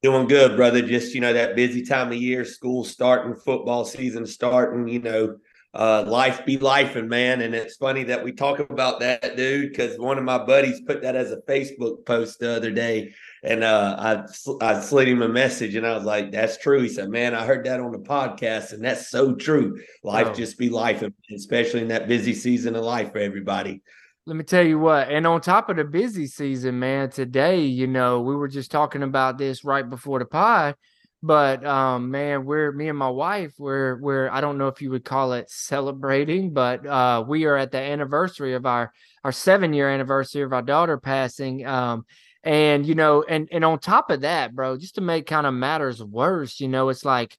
Doing good, brother. Just you know that busy time of year, school starting, football season starting. You know, uh, life be life, and man. And it's funny that we talk about that, dude, because one of my buddies put that as a Facebook post the other day, and uh, I I slid him a message, and I was like, "That's true." He said, "Man, I heard that on the podcast, and that's so true. Life oh. just be life, especially in that busy season of life for everybody." Let me tell you what, and on top of the busy season, man, today, you know, we were just talking about this right before the pod, but um, man, we're me and my wife, we're we're I don't know if you would call it celebrating, but uh, we are at the anniversary of our our seven year anniversary of our daughter passing. Um, and you know, and and on top of that, bro, just to make kind of matters worse, you know, it's like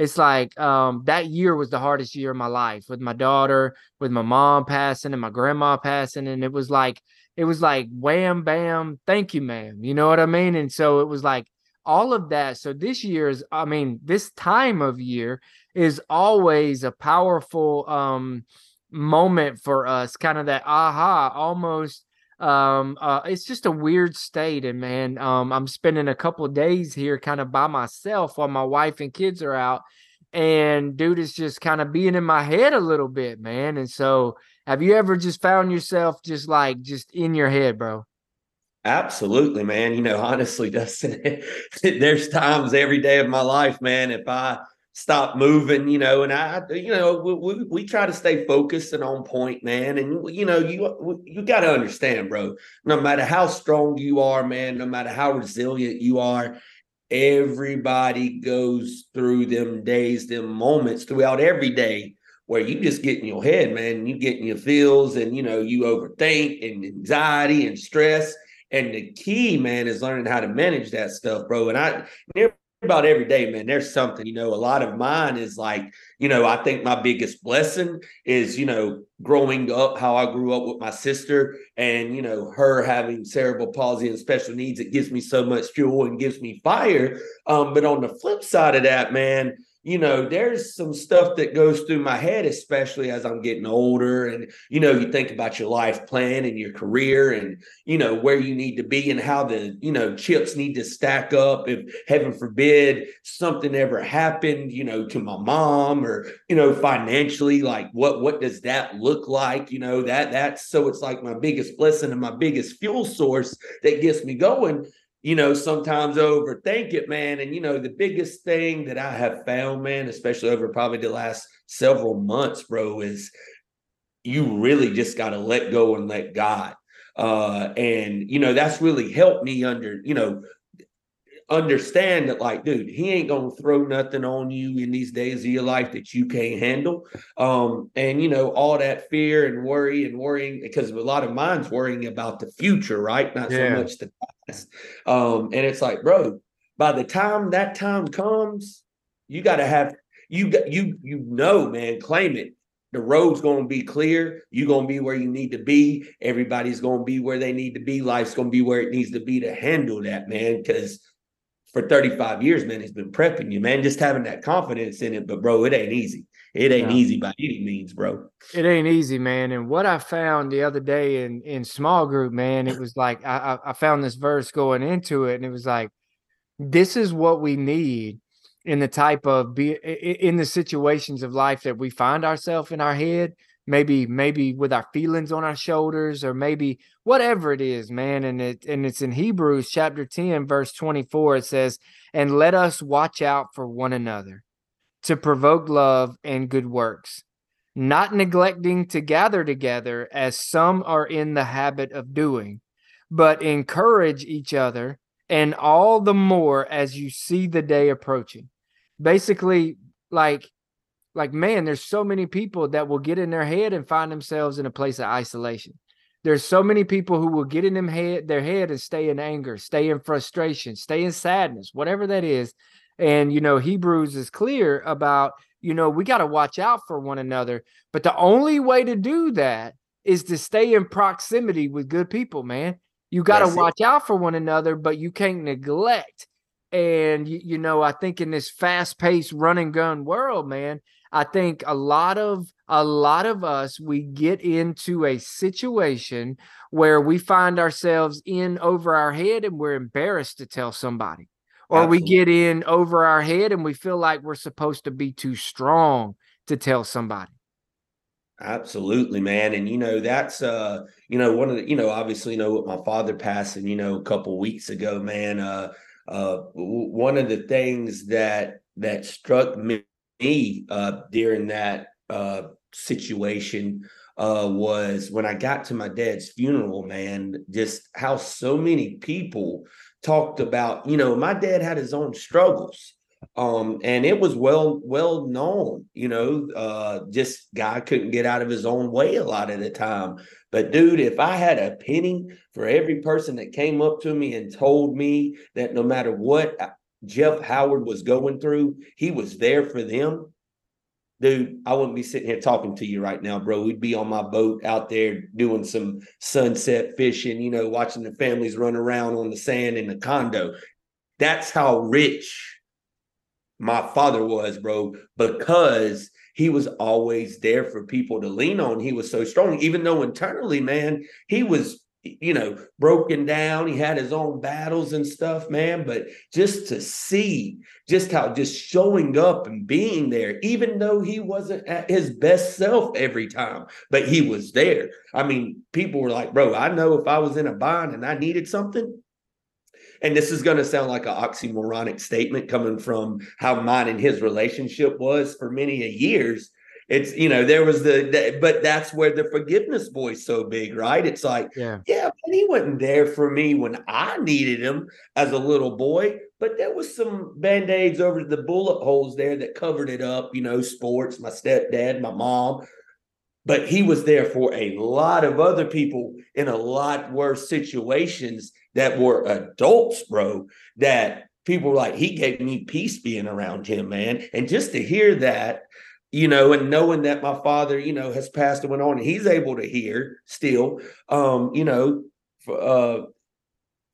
it's like um, that year was the hardest year of my life with my daughter, with my mom passing and my grandma passing. And it was like, it was like wham, bam, thank you, ma'am. You know what I mean? And so it was like all of that. So this year is, I mean, this time of year is always a powerful um, moment for us, kind of that aha, almost um uh it's just a weird state and man um i'm spending a couple days here kind of by myself while my wife and kids are out and dude is just kind of being in my head a little bit man and so have you ever just found yourself just like just in your head bro? Absolutely man you know honestly dustin there's times every day of my life man if i stop moving, you know. And I, you know, we, we, try to stay focused and on point, man. And you know, you you got to understand, bro. No matter how strong you are, man, no matter how resilient you are, everybody goes through them days, them moments throughout every day where you just get in your head, man. You get in your feels, and you know, you overthink and anxiety and stress. And the key, man, is learning how to manage that stuff, bro. And I about every day, man, there's something, you know, a lot of mine is like, you know, I think my biggest blessing is, you know, growing up, how I grew up with my sister and, you know, her having cerebral palsy and special needs. It gives me so much fuel and gives me fire. Um, but on the flip side of that, man, you know, there's some stuff that goes through my head, especially as I'm getting older. And, you know, you think about your life plan and your career and, you know, where you need to be and how the, you know, chips need to stack up. If heaven forbid something ever happened, you know, to my mom or, you know, financially, like what, what does that look like? You know, that, that's so it's like my biggest blessing and my biggest fuel source that gets me going you know, sometimes overthink it, man. And, you know, the biggest thing that I have found, man, especially over probably the last several months, bro, is you really just got to let go and let God. Uh, and, you know, that's really helped me under, you know, understand that like dude he ain't gonna throw nothing on you in these days of your life that you can't handle um and you know all that fear and worry and worrying because a lot of minds worrying about the future right not yeah. so much the past um and it's like bro by the time that time comes you got to have you got you you know man claim it the road's to be clear. You're to be where you need to be. Everybody's to be where they need to be. Life's to be where it needs to be to handle that, man. Because for 35 years, man, he's been prepping you, man, just having that confidence in it. But bro, it ain't easy. It ain't easy by any means, bro. It ain't easy, man. And what I found the other day in in small group, man, it was like I I found this verse going into it, and it was like, this is what we need in the type of be in the situations of life that we find ourselves in our head maybe maybe with our feelings on our shoulders or maybe whatever it is man and it and it's in hebrews chapter 10 verse 24 it says and let us watch out for one another to provoke love and good works not neglecting to gather together as some are in the habit of doing but encourage each other and all the more as you see the day approaching. Basically like like man there's so many people that will get in their head and find themselves in a place of isolation. There's so many people who will get in them head their head and stay in anger stay in frustration stay in sadness whatever that is. And you know hebrews is clear about you know we got to watch out for one another but the only way to do that is to stay in proximity with good people man. You got to watch it. out for one another but you can't neglect. And you, you know i think in this fast-paced run and gun world man I think a lot of a lot of us we get into a situation where we find ourselves in over our head and we're embarrassed to tell somebody. Or Absolutely. we get in over our head and we feel like we're supposed to be too strong to tell somebody. Absolutely, man. And you know, that's uh, you know, one of the, you know, obviously, you know, with my father passing, you know, a couple weeks ago, man, uh uh one of the things that that struck me me uh, during that uh, situation uh, was when I got to my dad's funeral, man, just how so many people talked about, you know, my dad had his own struggles. Um, and it was well, well known, you know, uh, just guy couldn't get out of his own way a lot of the time. But dude, if I had a penny for every person that came up to me and told me that no matter what Jeff Howard was going through, he was there for them. Dude, I wouldn't be sitting here talking to you right now, bro. We'd be on my boat out there doing some sunset fishing, you know, watching the families run around on the sand in the condo. That's how rich my father was, bro, because he was always there for people to lean on. He was so strong, even though internally, man, he was you know, broken down. He had his own battles and stuff, man. But just to see just how just showing up and being there, even though he wasn't at his best self every time, but he was there. I mean, people were like, bro, I know if I was in a bind and I needed something, and this is going to sound like an oxymoronic statement coming from how mine and his relationship was for many years it's you know there was the, but that's where the forgiveness voice so big right? It's like yeah. yeah but he wasn't there for me when i needed him as a little boy but there was some band-aids over the bullet holes there that covered it up you know sports my stepdad my mom. But he was there for a lot of other people in a lot worse situations that were adults bro that people were like he gave me peace being around him man. And just to hear that you know, and knowing that my father, you know, has passed and went on, and he's able to hear still, um, you know, uh,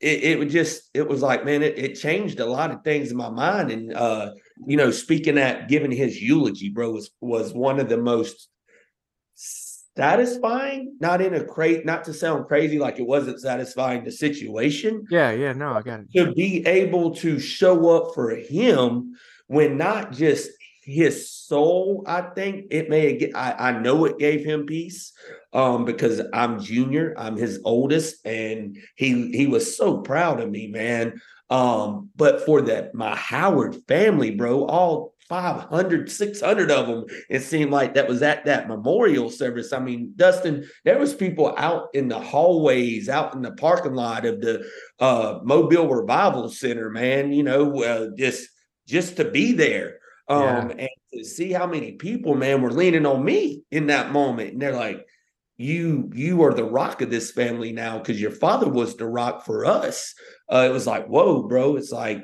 it, it would just, it was like, man, it, it changed a lot of things in my mind. And, uh, you know, speaking at giving his eulogy, bro, was, was one of the most satisfying, not in a crate, not to sound crazy, like it wasn't satisfying the situation. Yeah. Yeah. No, I got it. To be able to show up for him when not just his soul, I think it may get I, I know it gave him peace um because I'm junior, I'm his oldest, and he he was so proud of me, man. Um, but for that my Howard family, bro, all 500 600 of them it seemed like that was at that memorial service i mean dustin there was people out in the hallways out in the parking lot of the uh mobile revival center man you know uh, just just to be there um, yeah. To see how many people, man, were leaning on me in that moment. And they're like, you you are the rock of this family now because your father was the rock for us. Uh, it was like, whoa, bro. It's like,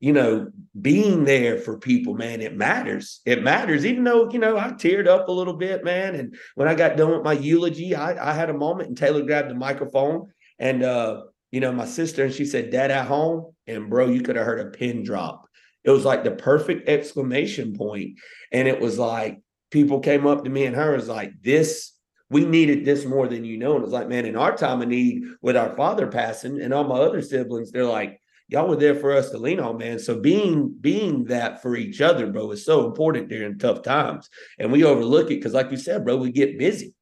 you know, being there for people, man, it matters. It matters, even though, you know, I teared up a little bit, man. And when I got done with my eulogy, I, I had a moment and Taylor grabbed the microphone and uh, you know, my sister and she said, Dad at home. And bro, you could have heard a pin drop it was like the perfect exclamation point. And it was like people came up to me and her was like, this, we needed this more than you know. And it's like, man, in our time of need with our father passing and all my other siblings, they're like, y'all were there for us to lean on, man. So being being that for each other, bro, is so important during tough times. And we overlook it because, like you said, bro, we get busy.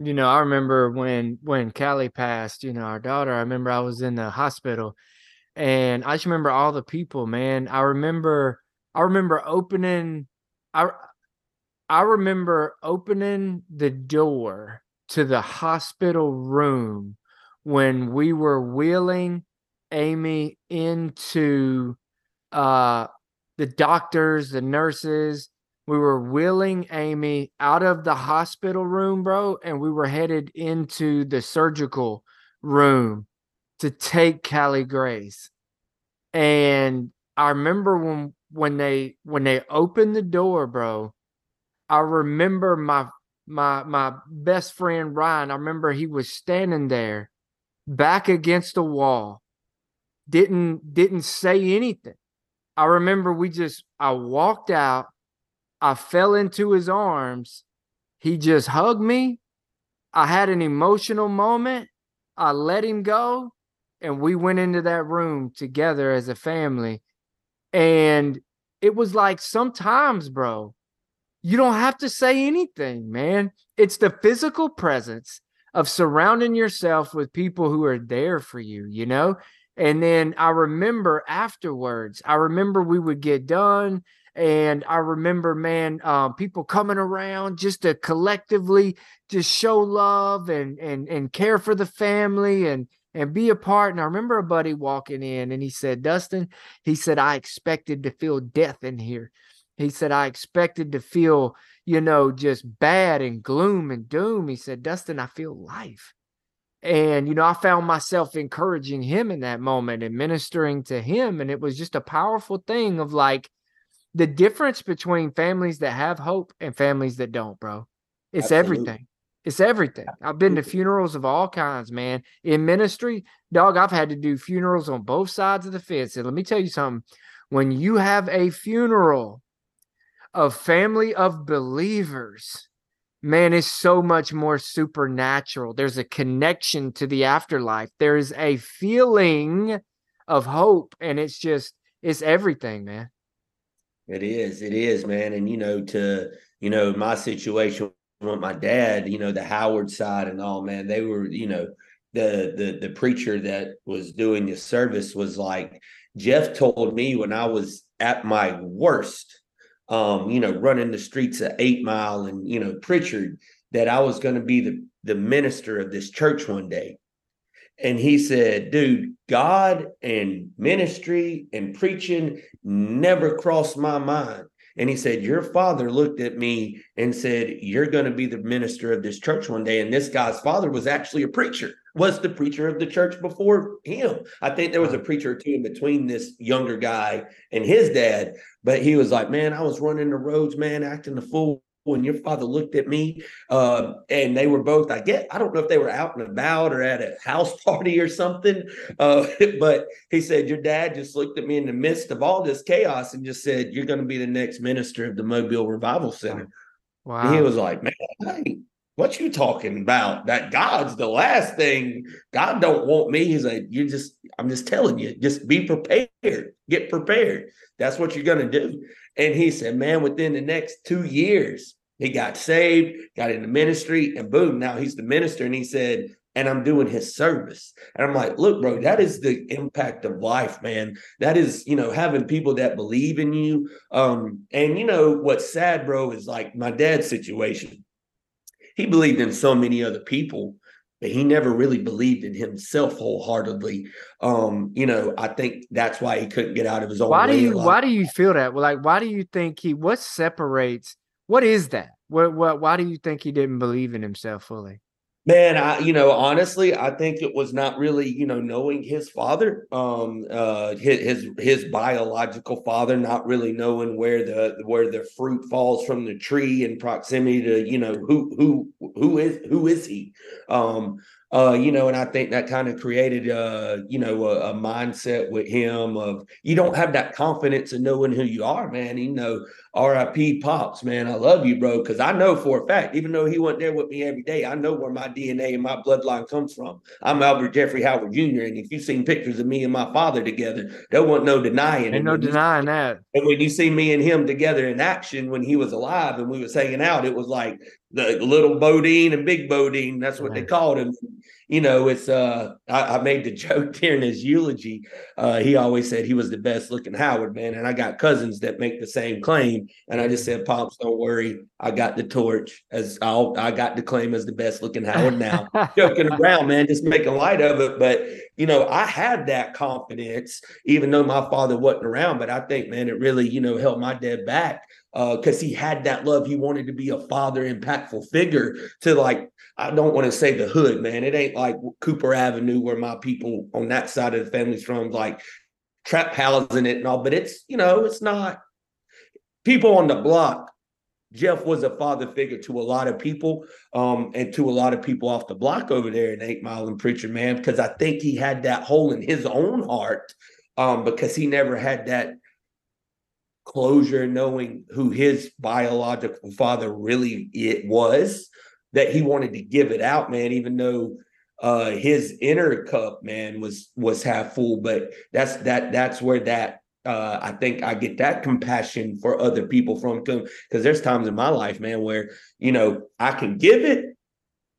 You know, I remember when when Callie passed, you know, our daughter, I remember I was in the hospital and I just remember all the people, man. I remember I remember opening I I remember opening the door to the hospital room when we were wheeling Amy into uh the doctors, the nurses. We were wheeling Amy out of the hospital room, bro, and we were headed into the surgical room to take Callie Grace. And I remember when when they when they opened the door, bro, I remember my my my best friend Ryan. I remember he was standing there back against the wall. Didn't didn't say anything. I remember we just I walked out. I fell into his arms. He just hugged me. I had an emotional moment. I let him go and we went into that room together as a family. And it was like sometimes, bro, you don't have to say anything, man. It's the physical presence of surrounding yourself with people who are there for you, you know? And then I remember afterwards, I remember we would get done. And I remember, man, uh, people coming around just to collectively just show love and and and care for the family and and be a part. And I remember a buddy walking in and he said, Dustin, he said, I expected to feel death in here. He said, I expected to feel, you know, just bad and gloom and doom. He said, Dustin, I feel life. And, you know, I found myself encouraging him in that moment and ministering to him. And it was just a powerful thing of like the difference between families that have hope and families that don't, bro. It's Absolutely. everything. It's everything. I've been to funerals of all kinds, man. In ministry, dog, I've had to do funerals on both sides of the fence. And let me tell you something when you have a funeral of family of believers, man, it's so much more supernatural. There's a connection to the afterlife, there's a feeling of hope, and it's just, it's everything, man. It is, it is, man. And you know, to you know, my situation with my dad, you know, the Howard side and all, man, they were, you know, the the the preacher that was doing the service was like, Jeff told me when I was at my worst, um, you know, running the streets of Eight Mile and you know, Prichard, that I was going to be the the minister of this church one day. And he said, dude, God and ministry and preaching never crossed my mind. And he said, Your father looked at me and said, You're going to be the minister of this church one day. And this guy's father was actually a preacher, was the preacher of the church before him. I think there was a preacher or two in between this younger guy and his dad. But he was like, Man, I was running the roads, man, acting the fool when your father looked at me uh, and they were both i get i don't know if they were out and about or at a house party or something uh, but he said your dad just looked at me in the midst of all this chaos and just said you're going to be the next minister of the mobile revival center wow and he was like man hey, what you talking about? That god's the last thing. God don't want me. He's like you just i'm just telling you just be prepared. Get prepared. That's what you're going to do and he said, man, within the next two years, he got saved, got into ministry, and boom, now he's the minister. And he said, and I'm doing his service. And I'm like, look, bro, that is the impact of life, man. That is, you know, having people that believe in you. Um, and you know what's sad, bro, is like my dad's situation. He believed in so many other people, but he never really believed in himself wholeheartedly. Um, you know, I think that's why he couldn't get out of his own. Why do you why do you feel that? Well, like why do you think he what separates what is that? What what why do you think he didn't believe in himself fully? Man, I you know honestly, I think it was not really you know knowing his father, um, uh, his his biological father, not really knowing where the where the fruit falls from the tree in proximity to you know who who who is who is he, um, Uh, you know, and I think that kind of created, uh, you know, a, a, mindset with him of you don't have that confidence in knowing who you are, man. You know, R.I.P. Pops, man, I love you, bro, because I know for a fact, even though he wasn't there with me every day, I know where my DNA and my bloodline comes from. I'm Albert Jeffrey Howard Jr., and if you've seen pictures of me and my father together, there wasn't no denying it. Ain't no denying that. And when you see me and him together in action when he was alive and we was hanging out, it was like the little Bodine and Big Bodine. That's what right. they called him you know, it's uh I, I, made the joke during his eulogy. Uh he always said he was the best looking Howard, man. And I got cousins that make the same claim. And I just said, Pops, don't worry. I got the torch as I'll I got the claim as the best looking Howard now. Joking around, man, just making light of it. But you know, I had that confidence, even though my father wasn't around. But I think, man, it really, you know, held my dad back because uh, he had that love. He wanted to be a father, impactful figure to like, I don't want to say the hood, man. It ain't like Cooper Avenue where my people on that side of the family's from, like trap housing it and all, but it's, you know, it's not people on the block. Jeff was a father figure to a lot of people um, and to a lot of people off the block over there in Eight Mile and Prichard, because I think he had that hole in his own heart um, because he never had that closure knowing who his biological father really it was that he wanted to give it out man even though uh his inner cup man was was half full. But that's that that's where that uh i think i get that compassion for other people from because there's times in my life man where you know i can give it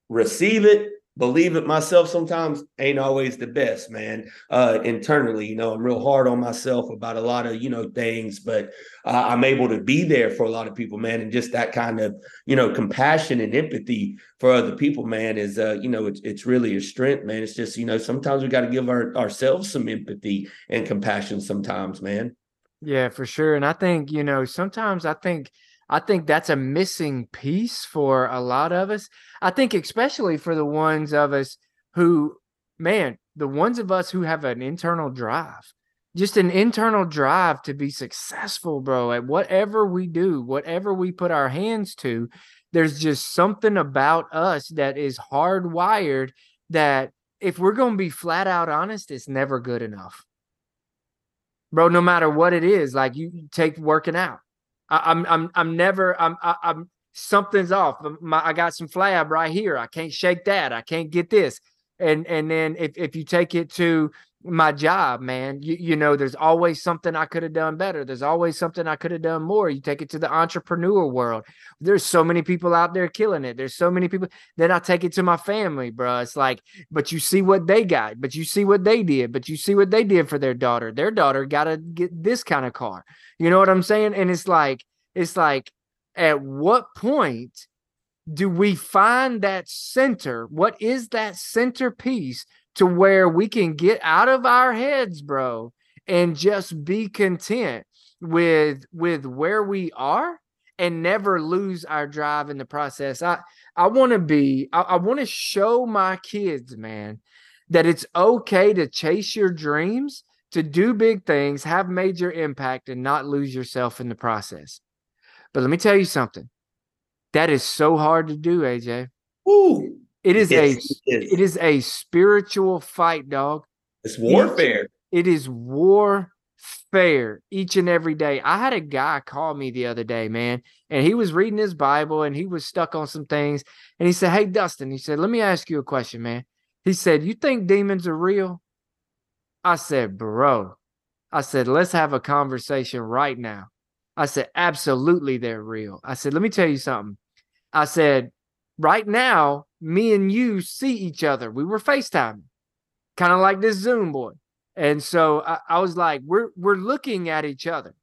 receive it believe it myself sometimes ain't always the best man. Uh internally you know i'm real hard on myself about a lot of you know things but uh, i'm able to be there for a lot of people man and just that kind of you know compassion and empathy for other people man is uh you know it's, it's really a strength man. It's just you know sometimes we got to give our, ourselves some empathy and compassion sometimes man. Yeah for sure and i think you know sometimes i think I think that's a missing piece for a lot of us. I think, especially for the ones of us who, man, the ones of us who have an internal drive, just an internal drive to be successful, bro, at whatever we do, whatever we put our hands to. There's just something about us that is hardwired that if we're going to be flat out honest, it's never good enough. Bro, no matter what it is, like you take working out I, am I'm, I'm I'm never I'm I, am i am something's off. Um, my, I got some flab right here. I can't shake that. I can't get this. And and then if if you take it to my job, man, you, you know, there's always something I could have done better. There's always something I could have done more. You take it to the entrepreneur world. There's so many people out there killing it. There's so many people. Then I take it to my family, bro. It's like, but you see what they got, but you see what they did, but you see what they did for their daughter. Their daughter got to get this kind of car. You know what I'm saying? And it's like, it's like, at what point do we find that center? What is that centerpiece to where we can get out of our heads, bro, and just be content with with where we are and never lose our drive in the process. I I want to be I, I want to show my kids, man, that it's okay to chase your dreams, to do big things, have major impact and not lose yourself in the process. But let me tell you something. That is so hard to do, AJ. Ooh. It is a it is. it is a spiritual fight, dog. It's warfare. It, it is warfare each and every day. I had a guy call me the other day, man, and he was reading his Bible and he was stuck on some things. And he said, Hey, Dustin, he said, Let me ask you a question, man. He said, You think demons are real? I said, Bro, I said, Let's have a conversation right now. I said, Absolutely, they're real. I said, Let me tell you something. I said, Right now, me and you see each other. We were FaceTime, kind of like this Zoom boy. And so I, I, was like, we're we're looking at each other.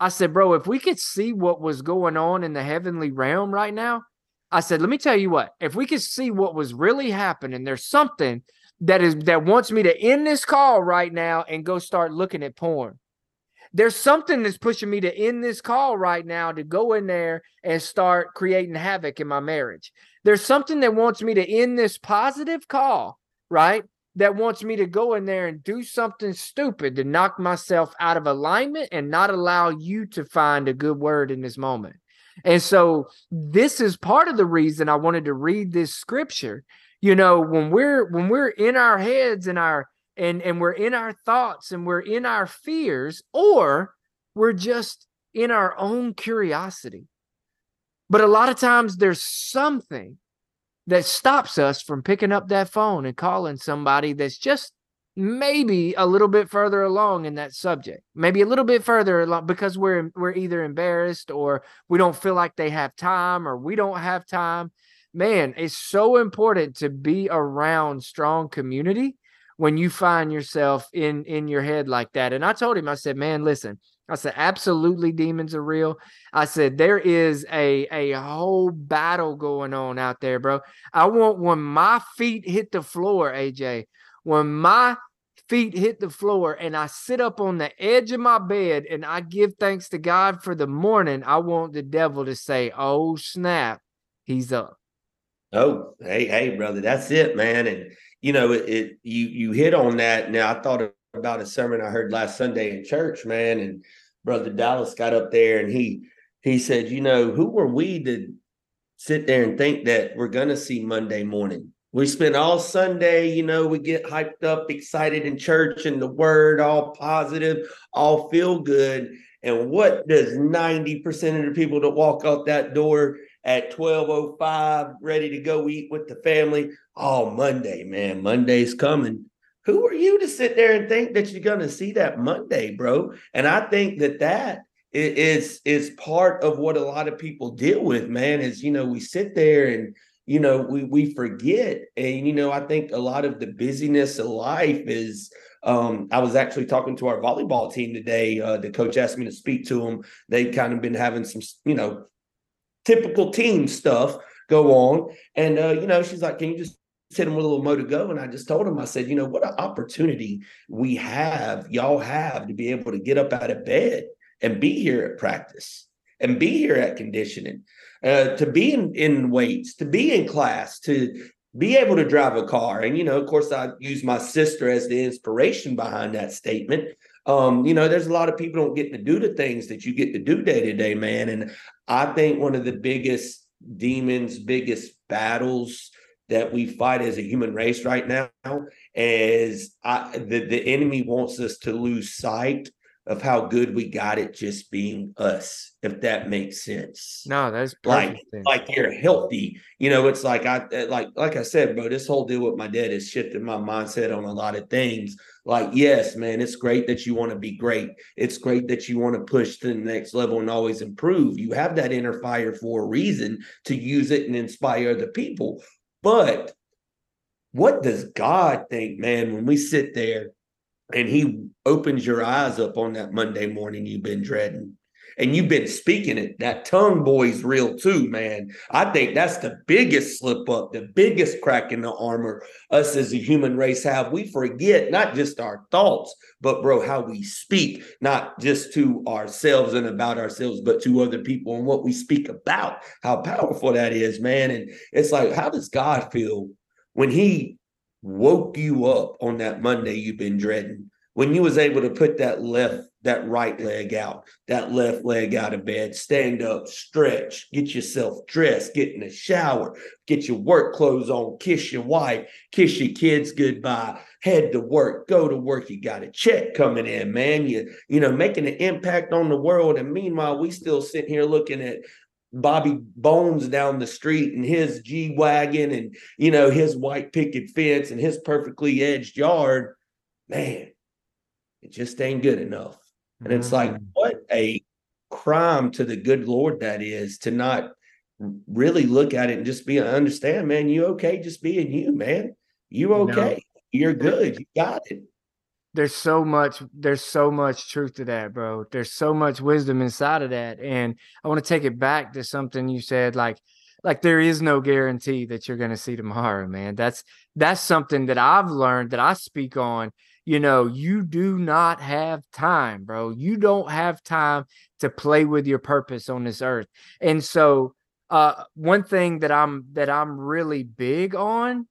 I said, bro, if we could see what was going on in the heavenly realm right now, I said, let me tell you what, if we could see what was really happening, there's something that is that wants me to end this call right now and go start looking at porn. There's something that's pushing me to end this call right now to go in there and start creating havoc in my marriage. There's something that wants me to end this positive call, right? That wants me to go in there and do something stupid to knock myself out of alignment and not allow you to find a good word in this moment. And so, this is part of the reason I wanted to read this scripture You know, when we're when we're in our heads and our and and we're in our thoughts and we're in our fears or we're just in our own curiosity. But a lot of times there's something that stops us from picking up that phone and calling somebody that's just maybe a little bit further along in that subject. Maybe a little bit further along because we're we're either embarrassed or we don't feel like they have time or we don't have time. Man it's so important to be around strong community when you find yourself in in your head like that. And i told him i said man listen I said, absolutely, demons are real. I said, there is a, a whole battle going on out there, bro. I want when my feet hit the floor, AJ, when my feet hit the floor and I sit up on the edge of my bed and I give thanks to God for the morning, I want the devil to say, oh, snap, he's up. Oh, hey, hey, brother, that's it, man. And you know, it, it you you hit on that. Now I thought about a sermon I heard last Sunday in church, man, and brother Dallas got up there and he he said, you know, who were we to sit there and think that we're gonna see Monday morning? We spend all Sunday, you know, we get hyped up, excited in church and the word, all positive, all feel good. And what does 90% of the people that walk out that door at 1205 ready to go eat with the family? Oh, Monday, man. Monday's coming who are you to sit there and think that you're going to see that Monday, bro? And I think that that is is part of what a lot of people deal with, man. Is you know we sit there and you know we we forget, and you know I think a lot of the busyness of life is. Um, I was actually talking to our volleyball team today. Uh, the coach asked me to speak to them. They've kind of been having some, you know, typical team stuff go on, and uh, you know, she's like, "Can you just hit him with a little mo to go. And I just told him, I said, you know, what an opportunity we have, y'all have to be able to get up out of bed and be here at practice and be here at conditioning, uh, to be in, in weights, to be in class, to be able to drive a car. And, you know, of course, I use my sister as the inspiration behind that statement. Um, you know, there's a lot of people don't get to do the things that you get to do day to day, man. And I think one of the biggest demons, biggest battles that we fight as a human race right now is I, the, the enemy wants us to lose sight of how good we got it just being us, if that makes sense. No, that's like like you're healthy. You know, it's like I uh, like like I said, bro. This whole deal with my dad has shifted my mindset on a lot of things. Like, yes, man, it's great that you want to be great. It's great that you want to push to the next level and always improve. You have that inner fire for a reason to use it and inspire other people. But what does God think, man, when we sit there and He opens your eyes up on that Monday morning you've been dreading? And you've been speaking it. That tongue boy's real too, man. I think that's the biggest slip up, the biggest crack in the armor us as a human race have. We forget not just our thoughts, but bro, how we speak, not just to ourselves and about ourselves, but to other people and what we speak about, how powerful that is, man. And it's like, how does God feel when he woke you up on that Monday you've been dreading? When you was able to put that left that right leg out, that left leg out of bed, stand up, stretch, get yourself dressed, get in the shower, get your work clothes on, kiss your wife, kiss your kids goodbye, head to work, go to work. You got a check coming in, man. You, you know, making an impact on the world. And meanwhile, we still sitting here looking at Bobby Bones down the street and his G Wagon and, you know, his white picket fence and his perfectly edged yard. Man, it just ain't good enough. And it's like, mm. what a crime to the good Lord that is to not really look at it and just be understand, man, you okay just being you, man. You okay. No. You're good. You got it. There's so much, there's so much truth to that, bro. There's so much wisdom inside of that. And I want to take it back to something you said, like, like there is no guarantee that you're going to see tomorrow, man. That's that's something that I've learned that I speak on you know, you do not have time, bro. You don't have time to play with your purpose on this earth. And so, uh, one thing that I'm that I'm really big on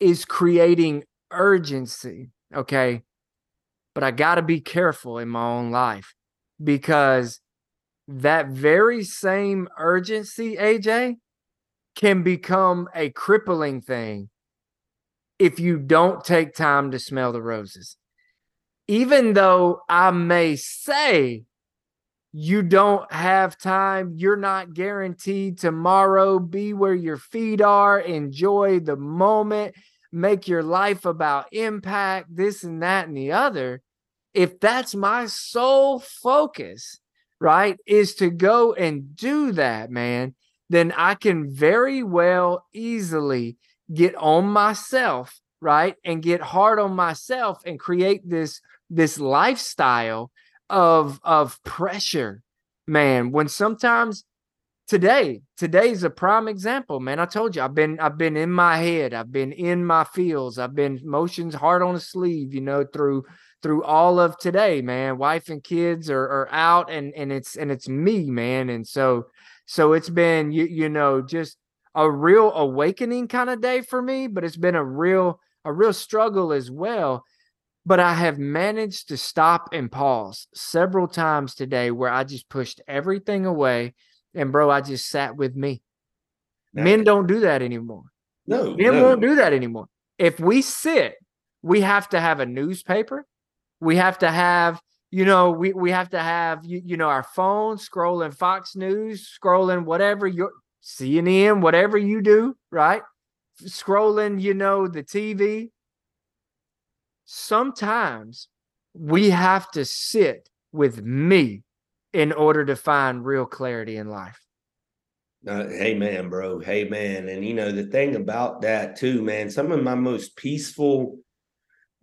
is creating urgency. Okay. But I got to be careful in my own life because that very same urgency, AJ, can become a crippling thing if you don't take time to smell the roses. Even though I may say you don't have time, you're not guaranteed tomorrow. Be where your feet are, enjoy the moment, make your life about impact, this and that and the other. If that's my sole focus, right, is to go and do that, man, then I can very well easily get on myself, right, and get hard on myself and create this this lifestyle of of pressure, man. When sometimes today, today's a prime example, man. I told you I've been I've been in my head, I've been in my feels, I've been motions hard on the sleeve, you know, through through all of today, man. Wife and kids are, are out and and it's and it's me, man. And so so it's been you you know just a real awakening kind of day for me, but it's been a real a real struggle as well. But I have managed to stop and pause several times today where I just pushed everything away and bro, I just sat with me. Men don't do that anymore. No, Men no. won't do that anymore. If we sit, we have to have a newspaper we have to have, you know, we, we have to have, you, you know, our phone scrolling Fox News, scrolling whatever your CNN, whatever you do, right? Scrolling, you know, the TV. Sometimes we have to sit with me in order to find real clarity in life. Uh, hey man, bro. Hey man. And you know, the thing about that too, man, some of my most peaceful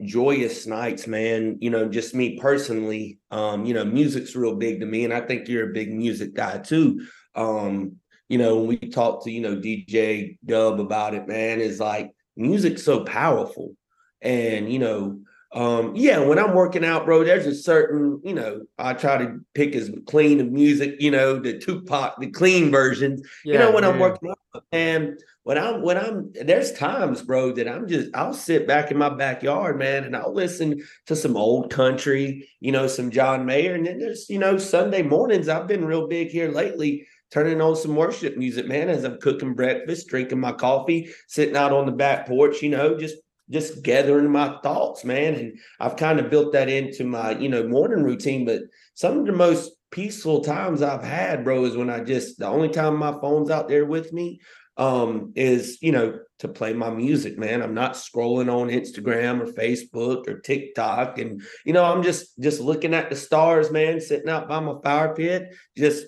joyous nights, man. You know, just me personally, um, you know, music's real big to me, and I think you're a big music guy too. Um, you know, when we talk to, you know, DJ Dub about it, man, is like music's so powerful. And, you know, um, yeah, when I'm working out, bro, there's a certain, you know, I try to pick as clean of music, you know, the Tupac, the clean versions. Yeah, you know, when. I'm working out, and when I'm when I'm there's times, bro, that I'm just I'll sit back in my backyard, man, and I'll listen to some old country, you know, some John Mayer. And then there's, you know, Sunday mornings, I've been real big here lately, turning on some worship music, man, as I'm cooking breakfast, drinking my coffee, sitting out on the back porch, you know, just just gathering my thoughts, man. And I've kind of built that into my, you know, morning routine. But some of the most peaceful times I've had, bro, is when I just the only time my phone's out there with me um, is you know to play my music, man. I'm not scrolling on Instagram or Facebook or TikTok, and you know I'm just just looking at the stars, man, sitting out by my fire pit, just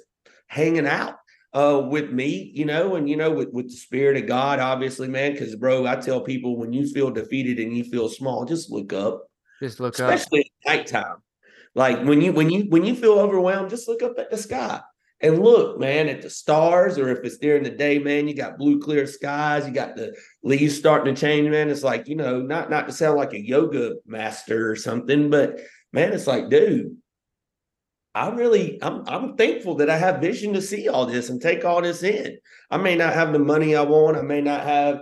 hanging out uh with me you know and you know with, with the spirit of god obviously man because bro i tell people when you feel defeated and you feel small just look up. Just look especially up. Especially at nighttime. Like when you when you when you feel overwhelmed just look up at the sky. And look, man, at the stars, or if it's during the day, man, you got blue, clear skies, you got the leaves starting to change, man. It's like, you know, not not to sound like a yoga master or something, but man, it's like, dude, I really I'm I'm thankful that I have vision to see all this and take all this in. I may not have the money I want, I may not have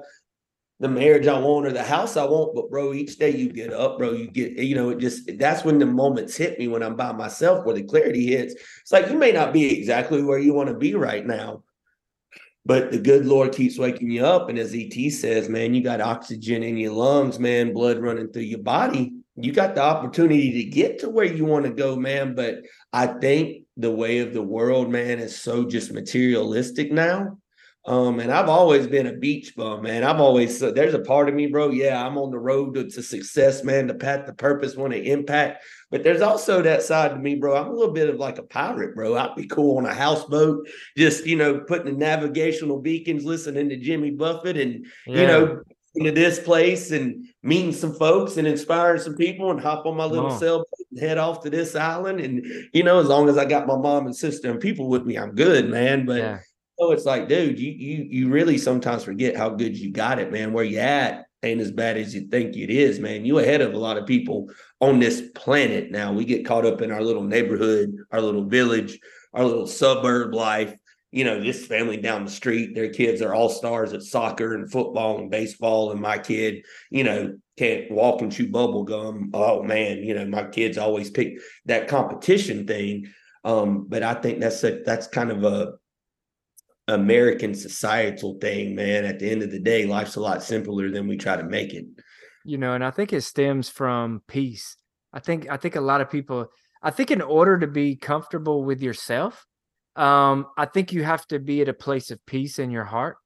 the marriage I want or the house I want, but bro, each day you get up, bro, you get, you know, it just that's when the moments hit me when I'm by myself where the clarity hits. It's like you may not be exactly where you want to be right now, but the good Lord keeps waking you up. And as ET says, man, you got oxygen in your lungs, man, blood running through your body. You got the opportunity to get to where you want to go, man. But I think the way of the world, man, is so just materialistic now um, and I've always been a beach bum, man. I've always so there's a part of me, bro. Yeah, I'm on the road to, to success, man. The path, the purpose, want to impact. But there's also that side to me, bro. I'm a little bit of like a pirate, bro. I'd be cool on a houseboat, just you know, putting the navigational beacons, listening to Jimmy Buffett, and yeah. you know, into this place and meeting some folks and inspiring some people, and hop on my little oh. sailboat and head off to this island. And you know, as long as I got my mom and sister and people with me, I'm good, man. But yeah so it's like, dude, you you you really sometimes forget how good you got it, man. Where you at ain't as bad as you think it is, man. You ahead of a lot of people on this planet now. We get caught up in our little neighborhood, our little village, our little suburb life. You know, this family down the street, their kids are all stars at soccer and football and baseball, and my kid, you know, can't walk and chew bubble gum. Oh man, you know, my kids always pick that competition thing. Um, but I think that's a that's kind of a American societal thing, man. At the end of the day, life's a lot simpler than we try to make it. you know, and I think it stems from peace. I think I think a lot of people I think in order to be comfortable with yourself, um, I think you have to be at a place of peace in your heart.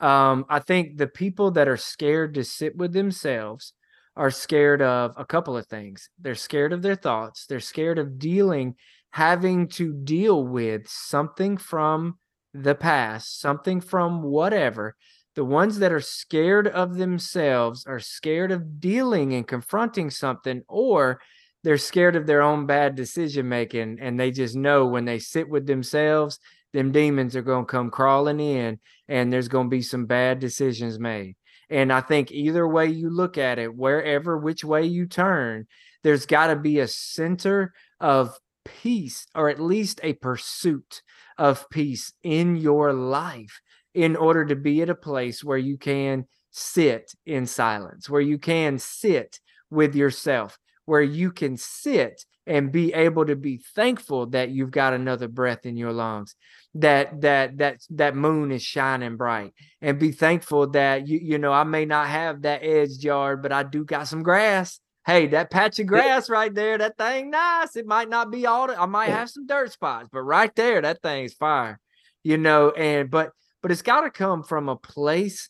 Um, I think the people that are scared to sit with themselves are scared of a couple of things. They're scared of their thoughts. They're scared of dealing, having to deal with something from the past, something from whatever. The ones that are scared of themselves are scared of dealing and confronting something, or they're scared of their own bad decision making and they just know when they sit with themselves them demons are going to come crawling in and there's going to be some bad decisions made. And i think either way you look at it wherever which way you turn there's got to be a center of peace or at least a pursuit of peace in your life in order to be at a place where you can sit in silence where you can sit with yourself where you can sit and be able to be thankful that you've got another breath in your lungs that that that that moon is shining bright and be thankful that you you know I may not have that edged yard but I do got some grass. Hey that patch of grass right there that thing nice. It might not be all I might have some dirt spots but right there that thing's fire you know and but but it's got to come from a place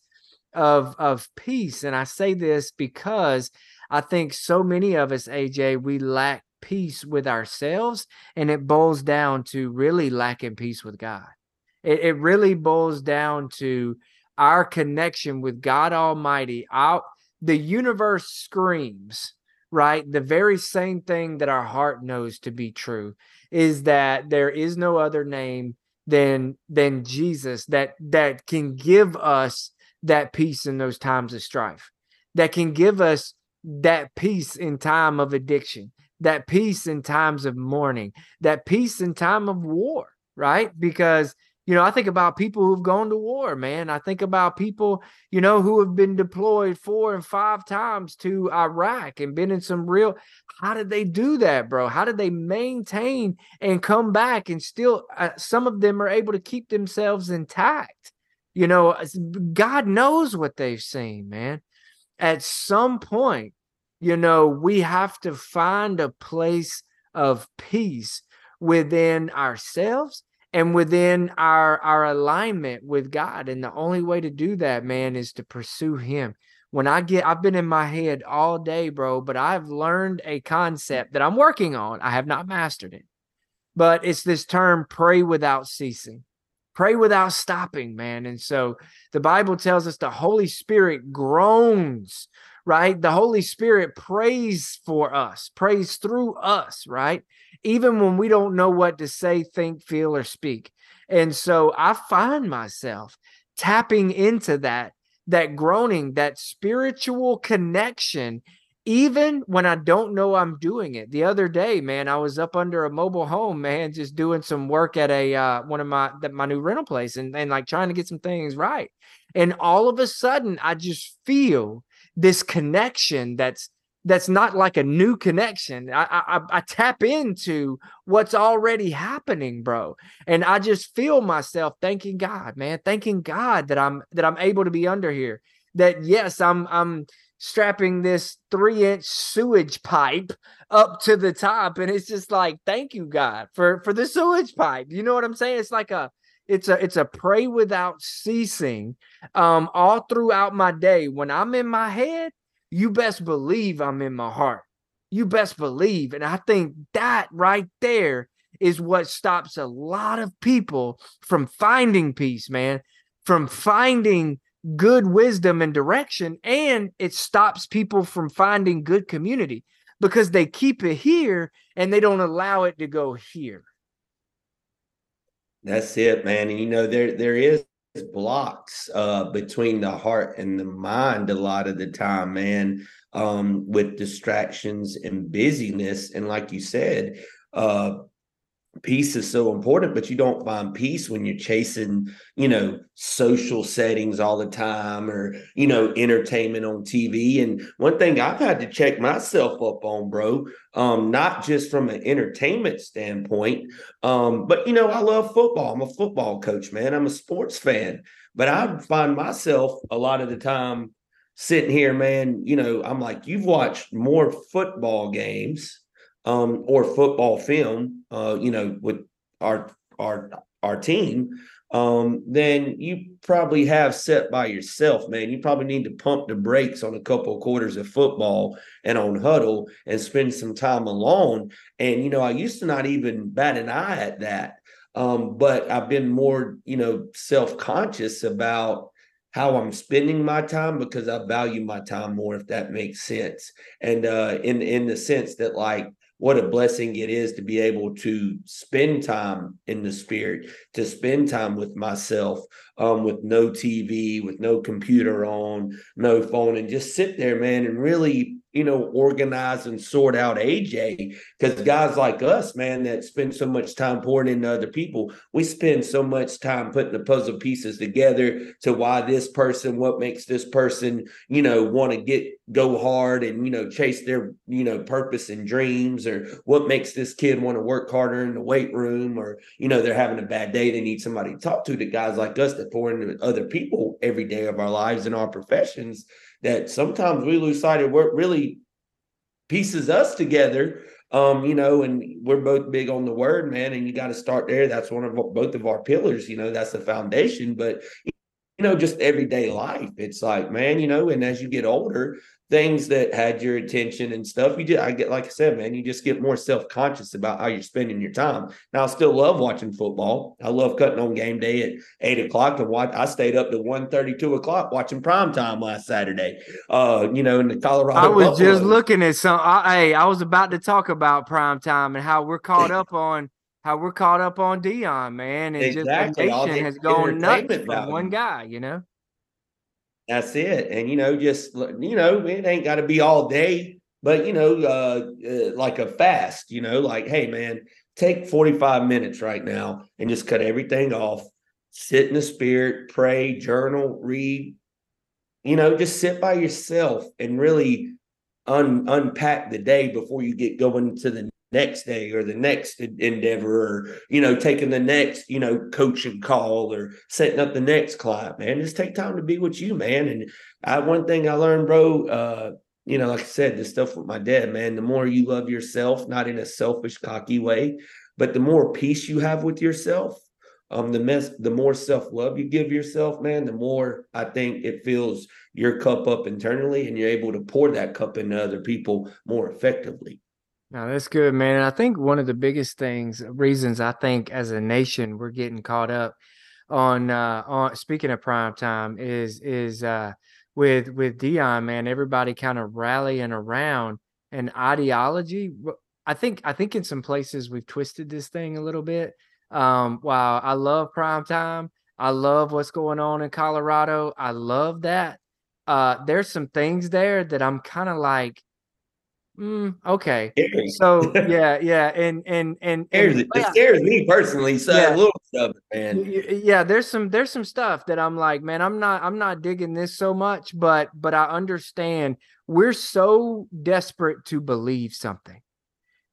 of of peace and I say this because I think so many of us, AJ, we lack peace with ourselves, and it boils down to really lacking peace with God. It, it really boils down to our connection with God Almighty. Our, the universe screams, right? The very same thing that our heart knows to be true is that there is no other name than than Jesus that that can give us that peace in those times of strife that can give us that peace in time of addiction, that peace in times of mourning, that peace in time of war, right? Because you know, I think about people who've gone to war, man. I think about people, you know, who have been deployed four and five times to Iraq and been in some real. How did they do that, bro? How did they maintain and come back and still? Uh, some of them are able to keep themselves intact. You know, God knows what they've seen, man at some point, you know, we have to find a place of peace within ourselves and within our our alignment with God. And the only way to do that, man, is to pursue him. When I get I've been in my head all day, bro, but I've learned a concept that I'm working on. I have not mastered it. But it's this term pray without ceasing pray without stopping, man. And so the Bible tells us the Holy Spirit groans, right? The Holy Spirit prays for us, prays through us, right? Even when we don't know what to say, think, feel, or speak. And so I find myself tapping into that that groaning that spiritual connection even when I don't know I'm doing it. The other day, man, I was up under a mobile home, man, just doing some work at a uh, one of my my new rental place and, and like trying to get some things right. And all of a sudden, I just feel this connection that's that's not like a new connection. I, I I tap into what's already happening, bro, and I just feel myself thanking God, man, thanking God that I'm that I'm able to be under here. That yes, I'm I'm strapping this three inch sewage pipe up to the top and it's just like thank you god for for the sewage pipe. You know what i'm saying? It's like a it's a it's a pray without ceasing um all throughout my day. When i'm in my head you best believe i'm in my heart. You best believe and i think that right there is what stops a lot of people from finding peace man from finding good wisdom and direction and it stops people from finding good community because they keep it here and they don't allow it to go here. That's it man and you know there there is blocks uh between the heart and the mind a lot of the time man um with distractions and busyness and like you said uh peace is so important but you don't find peace when you're chasing you know social settings all the time or you know entertainment on tv and one thing i've had to check myself up on bro um not just from an entertainment standpoint um but you know i love football. I'm a football coach man. I'm a sports fan. But i find myself a lot of the time sitting here, man, you know, I'm like, you've watched more football games um, or football film, uh, you know, with our our our team, um, then you probably have set by yourself, man. You probably need to pump the brakes on a couple of quarters of football and on huddle and spend some time alone. And you know, I used to not even bat an eye at that. Um, but I've been more, you know, self-conscious about how I'm spending my time because I value my time more, if that makes sense. And uh, in in the sense that like what a blessing it is to be able to spend time in the spirit, to spend time with myself, um, with no TV, with no computer on, no phone, and just sit there, man, and really you know, organize and sort out AJ. Because guys like us, man, that spend so much time pouring into other people, we spend so much time putting the puzzle pieces together to why this person, what makes this person, you know, want to get go hard and you know chase their you know purpose and dreams, or what makes this kid want to work harder in the weight room, or you know they're having a bad day, they need somebody to talk to. The guys like us that pour into other people every day of our lives and our professions that sometimes we lose sight of what really pieces us together. Um, you know, and we're both big on the word, man, and you got to start there. That's one of both of our pillars, you know, that's the foundation. But know, just everyday life. It's like, man, you know, and as you get older, things that had your attention and stuff. You just, I get, like I said, man, you just get more self conscious about how you're spending your time. Now, I still love watching football. I love cutting on game day at eight o'clock and watch. I stayed up to 1 32 o'clock watching prime time last Saturday. Uh, you know, in the Colorado. I was Buffalo. just looking at some. I, hey, I was about to talk about prime time and how we're caught up on how we're caught up on Deion, man, and exactly. just the has gone nuts from one guy, you know. That's it. And, you know, just, you know, it ain't got to be all day, but, you know, uh, uh, like a fast, you know, like, hey, man, take 45 minutes right now and just cut everything off, sit in the spirit, pray, journal, read, you know, just sit by yourself and really un- unpack the day before you get going to the next day or the next endeavor or you know taking the next you know coaching call or setting up the next client man just take time to be with you man. And i one thing i learned bro uh you know like i said the stuff with my dad man the more you love yourself not in a selfish cocky way but the more peace you have with yourself um the mess the more self-love you give yourself man the more i think it fills your cup up internally and you're able to pour that cup into other people more effectively no, that's good, man. And I think one of the biggest things, reasons I think as a nation we're getting caught up on uh on speaking of prime time is is uh with with Deion, man, everybody kind of rallying around an ideology. I think I think in some places we've twisted this thing a little bit. Um, while I love prime time, I love what's going on in Colorado. I love that. Uh, there's some things there that I'm kind of like, Mm, okay. So yeah, yeah, and and and, and it, it scares me personally. So yeah. a little stuff, man. Yeah, there's some there's some stuff that I'm like, man, I'm not I'm not digging this so much, but but I understand we're so desperate to believe something,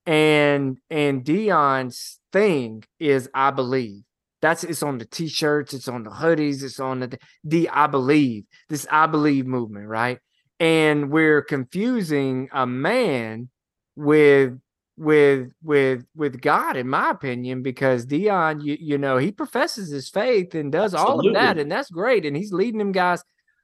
and and Deion's thing is I believe. That's it's on the t-shirts, it's on the hoodies, it's on the the I believe this I believe movement, right? And we're confusing a man with with with with God, in my opinion, because Deion, you, you know, he professes his faith and does Absolutely. all of that, and that's great, and he's leading them guys.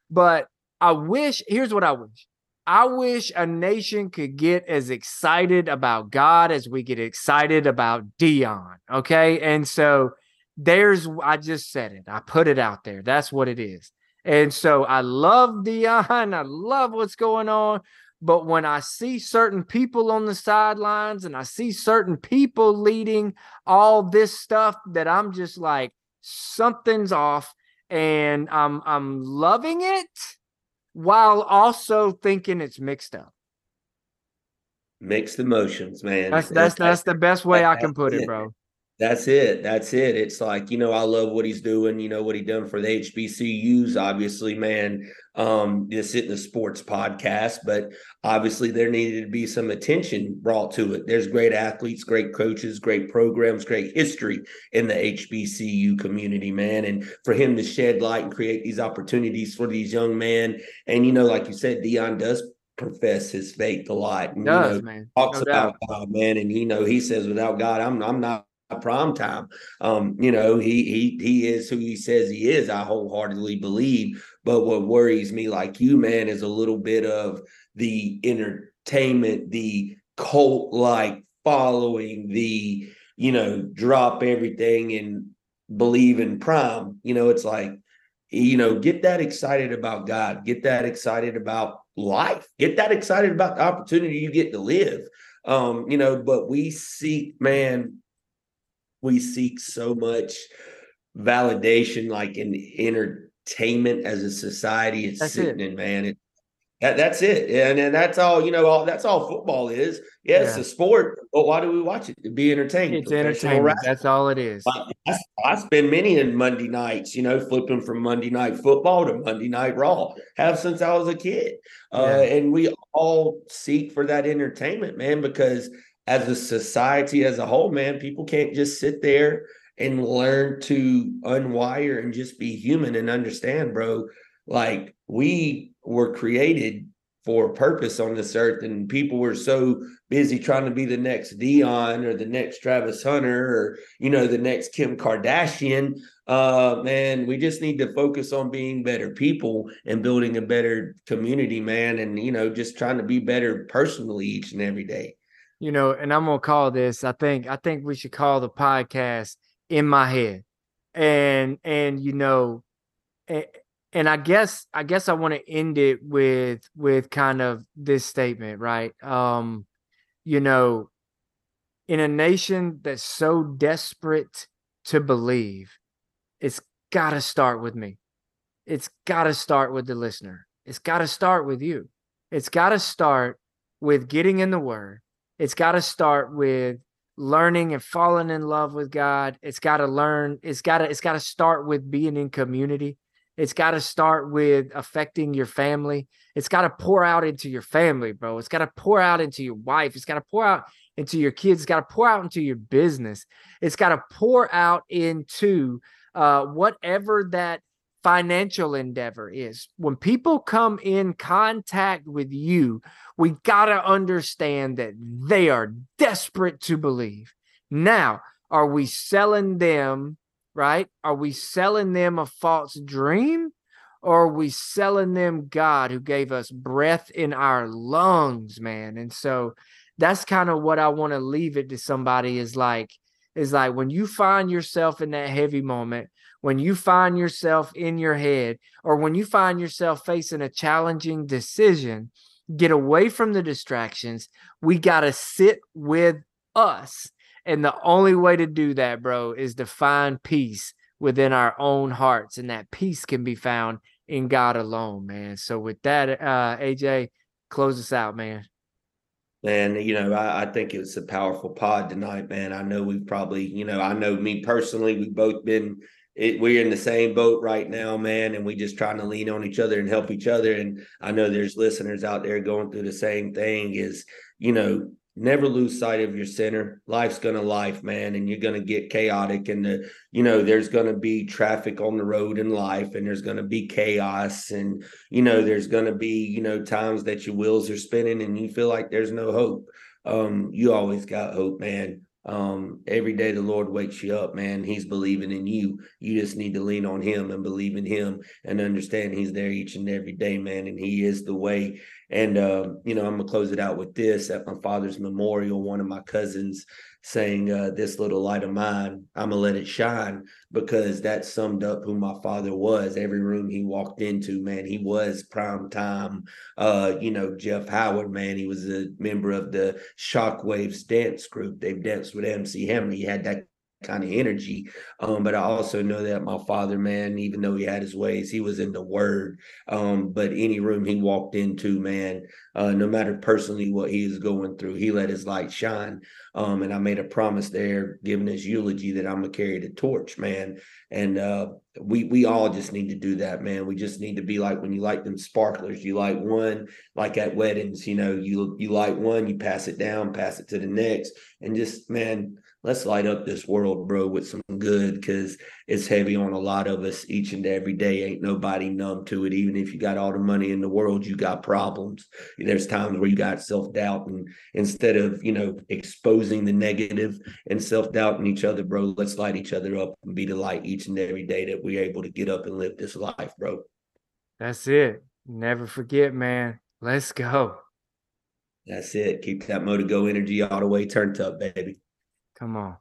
But I wish, here's what I wish. I wish a nation could get as excited about God as we get excited about Deion. Okay. And so there's, I just said it. I put it out there. That's what it is. And so I love Deion. I love what's going on. But when I see certain people on the sidelines and I see certain people leading all this stuff, that I'm just like, something's off. And I'm I'm loving it while also thinking it's mixed up. Mixed emotions, man. That's that's that's the best way I can put it, bro. That's it. That's it. It's like, you know, I love what he's doing, you know, what he done for the HBCUs, obviously, man. Um, this isn't a sports podcast, but obviously there needed to be some attention brought to it. There's great athletes, great coaches, great programs, great history in the HBCU community, man. And for him to shed light and create these opportunities for these young men. And, you know, like you said, Deion does profess his faith a lot. And, Does, you know, man. talks No about doubt. God, man. And, you know, he says, without God, I'm, I'm not prime time. Um, you know, he he he is who he says he is. I wholeheartedly believe. But what worries me, like you, man, is a little bit of the entertainment, the cult like following, the you know, drop everything and believe in prime. You know, it's like, you know, get that excited about God, get that excited about life, get that excited about the opportunity you get to live. Um, you know, but we seek, man, we seek so much validation like in entertainment as a society it's That's sitting it. in man it, that, that's it and, and that's all you know all that's all football is yeah, it's a sport but why do we watch it to be entertained It's entertainment. wrestling. That's all it is. I, I, I spend many in Monday nights, you know, flipping from Monday night football to Monday night Raw. Have since I was a kid, uh, and we all seek for that entertainment, man. Because as a society as a whole, man, people can't just sit there and learn to unwire and just be human and understand, bro. Like we were created for a purpose on this earth, and people were so busy trying to be the next Deion or the next Travis Hunter or you know the next Kim Kardashian. Uh, man, we just need to focus on being better people and building a better community, man, and you know just trying to be better personally each and every day. You know, and I'm gonna call this. I think I think we should call the podcast in my head, and and you know, and, and I guess I guess I want to end it with with kind of this statement, right? Um, you know, in a nation that's so desperate to believe, it's got to start with me. It's got to start with the listener. It's got to start with you. It's got to start with getting in the word. It's got to start with learning and falling in love with God. It's got to learn. It's got to it's got to start with being in community. It's got to start with affecting your family. It's got to pour out into your family, bro. It's got to pour out into your wife. It's got to pour out into your kids. It's got to pour out into your business. It's got to pour out into uh, whatever that financial endeavor is. When people come in contact with you, we got to understand that they are desperate to believe. Now, are we selling them, right? Are we selling them a false dream? Or are we selling them God who gave us breath in our lungs, man? And so that's kind of what I want to leave it to somebody is like, is like when you find yourself in that heavy moment, when you find yourself in your head, or when you find yourself facing a challenging decision, get away from the distractions. We got to sit with us. And the only way to do that, bro, is to find peace within our own hearts. And that peace can be found in God alone, man. So with that, uh, AJ, close us out, man. And you know, I, I think it was a powerful pod tonight, man. I know we've probably, you know, I know me personally, we've both been it, we're in the same boat right now, man, and we just trying to lean on each other and help each other. And I know there's listeners out there going through the same thing. Is you know, never lose sight of your center. Life's gonna life, man, and you're gonna get chaotic, and the you know, there's gonna be traffic on the road in life, and there's gonna be chaos, and you know, there's gonna be you know times that your wheels are spinning and you feel like there's no hope. Um, you always got hope, man. Um, every day the Lord wakes you up, man. He's believing in you. You just need to lean on him and believe in him and understand he's there each and every day, man. And he is the way. And uh, you know, I'm gonna close it out with this at my father's memorial. One of my cousins saying, uh, This little light of mine, I'm gonna let it shine because that summed up who my father was. Every room he walked into, man, he was prime time. Uh, you know, Jeff Howard, man, he was a member of the Shockwaves dance group. They've danced with MC Hammer. He had that kind of energy. Um, but I also know that my father, man, even though he had his ways, he was in the word. Um, but any room he walked into, man, uh, no matter personally what he is going through, he let his light shine. Um, and I made a promise there, giving his eulogy, that I'm gonna carry the torch, man. And uh, we we all just need to do that, man. We just need to be like when you light them sparklers, you light one, like at weddings, you know, you you light one, you pass it down, pass it to the next, and just man, let's light up this world, bro, with some good because it's heavy on a lot of us each and every day. Ain't nobody numb to it. Even if you got all the money in the world, you got problems. There's times where you got self doubt, and instead of you know exposing the negative and self doubting each other, bro, let's light each other up and be the light each and every day that we're able to get up and live this life, bro. That's it. Never forget, man. Let's go. That's it. Keep that mo to go energy all the way turned up, baby. Come on.